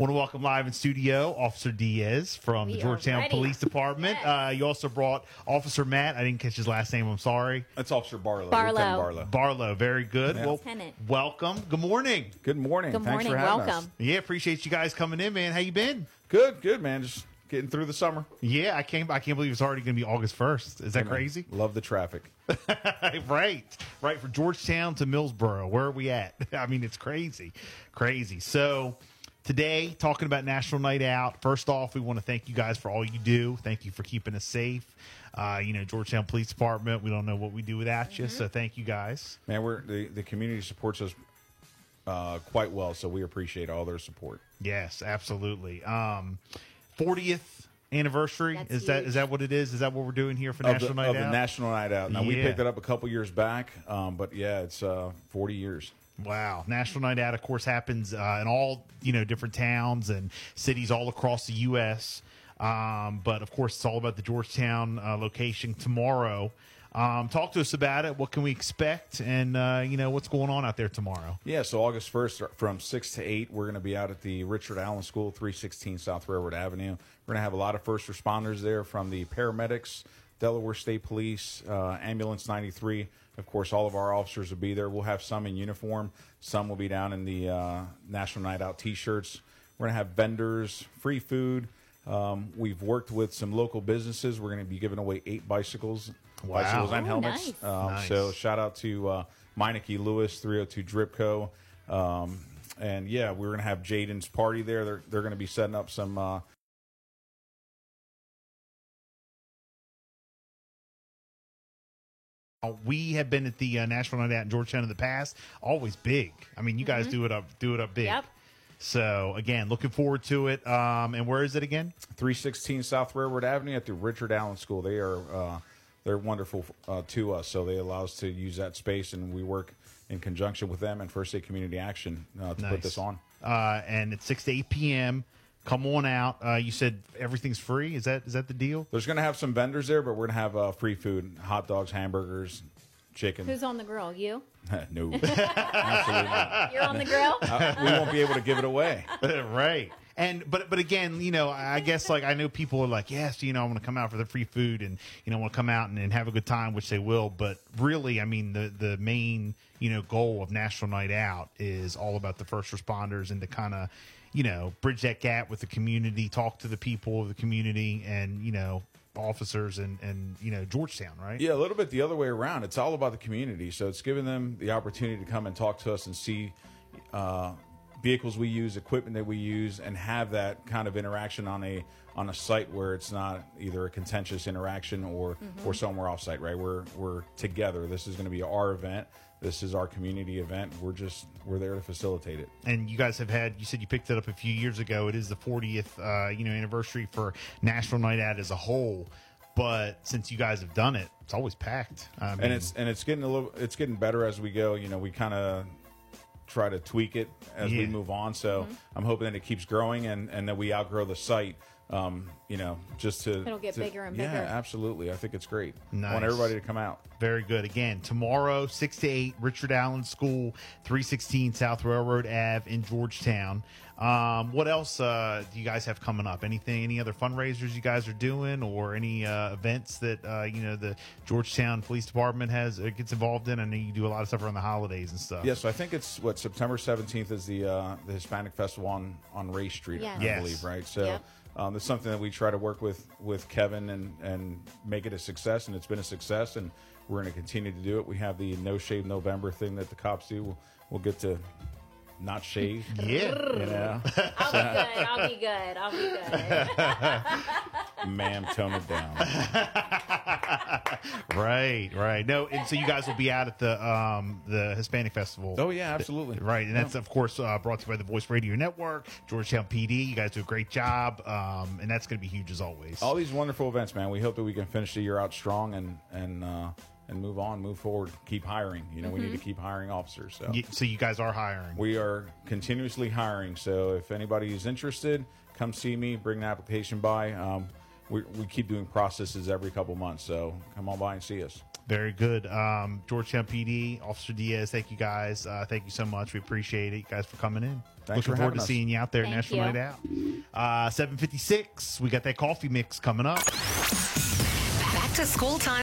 Want to welcome live in studio Officer Diaz from We the Georgetown. Police Department. Yes. Uh, you also brought Officer Matt. I didn't catch his last name. I'm sorry. That's Officer Barlow. Barlow. Lieutenant Barlow. Barlow. Very good. Yeah. Well, Lieutenant. welcome. Good morning. Good morning. Good Thanks morning. for having Welcome. us. Yeah, appreciate you guys coming in, man. How you been? Good, good, man. Just getting through the summer. Yeah, I can't. I can't believe it's already going to be August 1st. Is that crazy? Love the traffic. right, right. From Georgetown to Millsboro, where are we at? I mean, it's crazy, crazy. So today, talking about National Night Out. First off, we want to thank you guys for all you do. Thank you for keeping us safe. Uh, you know, Georgetown Police Department. We don't know what we do without you. So thank you guys. Man, we're the, the community supports us uh, quite well, so we appreciate all their support. Yes, absolutely. Um, 40th anniversary That's is that huge. is that what it is? Is that what we're doing here for Of National the, Night of Out? the National Night Out. Now we picked it up a couple years back, um, but yeah, it's uh, 40 years. Wow, National Night Out, of course, happens uh, in all you know different towns and cities all across the U.S. Um, but of course, it's all about the Georgetown uh, location tomorrow. Um, talk to us about it. What can we expect, and uh, you know what's going on out there tomorrow? Yeah, so August 1st from 6 to 8, we're going to be out at the Richard Allen School, 316 South Railroad Avenue. We're going to have a lot of first responders there from the paramedics, Delaware State Police, uh, Ambulance 93. Of course, all of our officers will be there. We'll have some in uniform, some will be down in the uh, National Night Out t shirts. We're going to have vendors, free food. Um, we've worked with some local businesses. We're going to be giving away eight bicycles, Wow. bicycles and Oh, helmets. nice. Um, Nice. So shout out to uh, Meineke Lewes, 302 Dripco. Um, and yeah, we're going to have Jaden's party there. They're, they're going to be setting up some. Uh, We have been at the uh, National Night Out in Georgetown in the past. Always big. I mean, you guys do it up, do it up big. Yep. So again, looking forward to it. Um, and where is it again? 316 South Railroad Avenue at the Richard Allen School. They are uh, they're wonderful uh, to us, so they allow us to use that space, and we work in conjunction with them and First Aid Community Action uh, to Nice. put this on. Uh, and it's six to eight p.m. Come on out. Uh, you said everything's free. Is that is that the deal? There's going to have some vendors there, but we're going to have uh, free food: hot dogs, hamburgers, chicken. Who's on the grill? You? no, absolutely not. You're on the grill? Uh, we won't be able to give it away. right. And but but again, you know, I guess like I know people are like, yes, you know, I want to come out for the free food and you know want to come out and, and have a good time, which they will. But really, I mean, the the main you know goal of National Night Out is all about the first responders and to kind of you know bridge that gap with the community, talk to the people of the community, and you know officers and and you know Georgetown, right? Yeah, a little bit the other way around. It's all about the community. So it's giving them the opportunity to come and talk to us and see uh, vehicles we use, equipment that we use, and have that kind of interaction on a on a site where it's not either a contentious interaction or or somewhere off site. Right? We're we're together. This is going to be our event. This is our community event. We're just we're there to facilitate it. and you guys have had you said you picked it up a few years ago it is the 40th uh, you know anniversary for national night out as a whole but since you guys have done it it's always packed I mean, and it's and it's getting a little it's getting better as we go you know we kind of try to tweak it as we move on. So mm-hmm. i'm hoping that it keeps growing and and that we outgrow the site um you know just to It'll get to- bigger and yeah bigger. absolutely. I think it's great. I want everybody to come out. Very good. Again tomorrow 6 to 8 richard allen school 316 south railroad ave in georgetown. Um, what else uh, do you guys have coming up? Anything any other fundraisers you guys are doing or any uh, events that uh, you know the georgetown police department has uh, gets involved in? I know you do a lot of stuff around the holidays and stuff. Yeah so i think it's what september 17th is the uh the hispanic festival on on ray street Yes. i Yes. believe right? So Yep. Um, it's something that we try to work with with Kevin and and make it a success, and it's been a success, and we're going to continue to do it. We have the No Shave November thing that the cops do. We'll, we'll get to not shave, yeah you know, I'll be good. I'll be good. I'll be good. ma'am, tone it down. right, right. No, and so you guys will be out at the um the Hispanic Festival. Oh yeah, absolutely. Right, and that's of course uh, brought to you by the Voice Radio Network, Georgetown PD. You guys do a great job, um, and that's going to be huge as always. All these wonderful events, man. We hope that we can finish the year out strong and and uh, and move on, move forward, keep hiring. You know, we need to keep hiring officers. So. So you guys are hiring. We are continuously hiring. So if anybody is interested, come see me. Bring an application by. Um, we, we keep doing processes every couple months. So come on by and see us. Very good. Um, Georgetown PD, Officer Diaz, thank you guys. Uh, thank you so much. We appreciate it, you guys, for coming in. Thanks Looking for forward to us. seeing you out there at Thank National you. Night Out. Uh, 756, we got that coffee mix coming up. Back to school time.